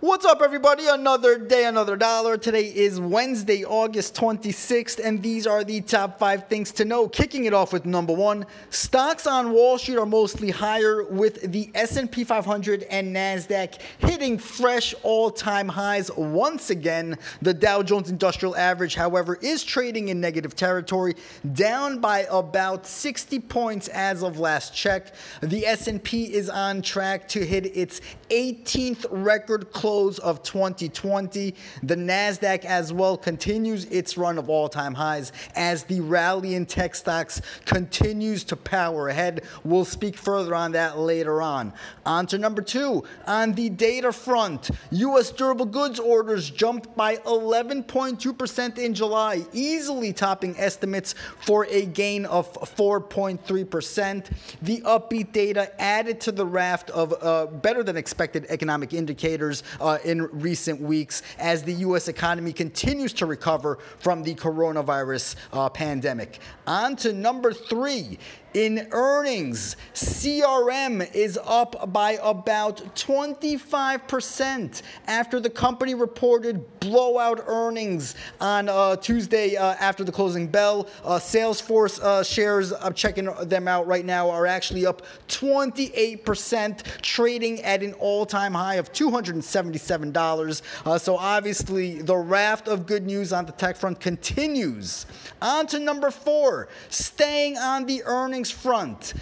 What's up, everybody? Another day, another dollar. Today is Wednesday, August 26th, and these are the top five things to know. Kicking it off with number one, stocks on Wall Street are mostly higher, with the S&P 500 and Nasdaq hitting fresh all-time highs once again. The Dow Jones Industrial Average, however, is trading in negative territory, down by about 60 points as of last check. The S&P is on track to hit its 18th record close close of 2020. The NASDAQ as well continues its run of all time highs as the rally in tech stocks continues to power ahead. We'll speak further on that later on. On to number two. On the data front, U.S. durable goods orders jumped by 11.2% in July, easily topping estimates for a gain of 4.3%. The upbeat data added to the raft of uh, better than expected economic indicators uh, in recent weeks as the U.S. economy continues to recover from the coronavirus uh, pandemic. On to number three. In earnings, CRM is up by about 25% after the company reported blowout earnings on uh, Tuesday uh, after the closing bell. Uh, Salesforce uh, shares, I'm checking them out right now, are actually up 28%, trading at an all time high of $277. Uh, so obviously, the raft of good news on the tech front continues. On to number four, staying on the earnings front.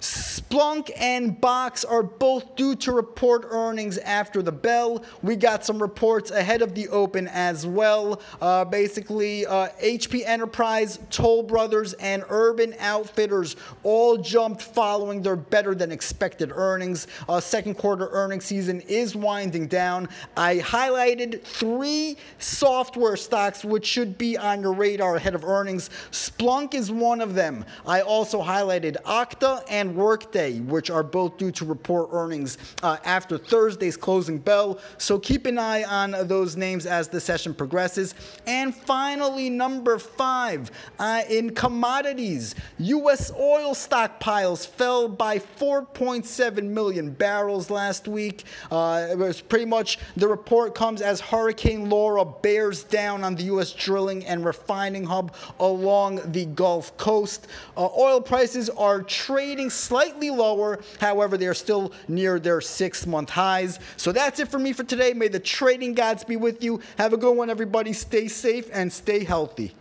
Splunk and Box are both due to report earnings after the bell. We got some reports ahead of the open as well. Uh, basically, uh, HP Enterprise, Toll Brothers, and Urban Outfitters all jumped following their better than expected earnings. Uh, second quarter earnings season is winding down. I highlighted three software stocks which should be on your radar ahead of earnings. Splunk is one of them. I also highlighted Okta and and Workday, which are both due to report earnings uh, after Thursday's closing bell. So keep an eye on those names as the session progresses. And finally, number five, uh, in commodities, U.S. oil stockpiles fell by 4.7 million barrels last week. Uh, it was pretty much the report comes as Hurricane Laura bears down on the U.S. drilling and refining hub along the Gulf Coast. Uh, oil prices are trading slightly lower. However, they are still near their six month highs. So that's it for me for today. May the trading gods be with you. Have a good one, everybody. Stay safe and stay healthy.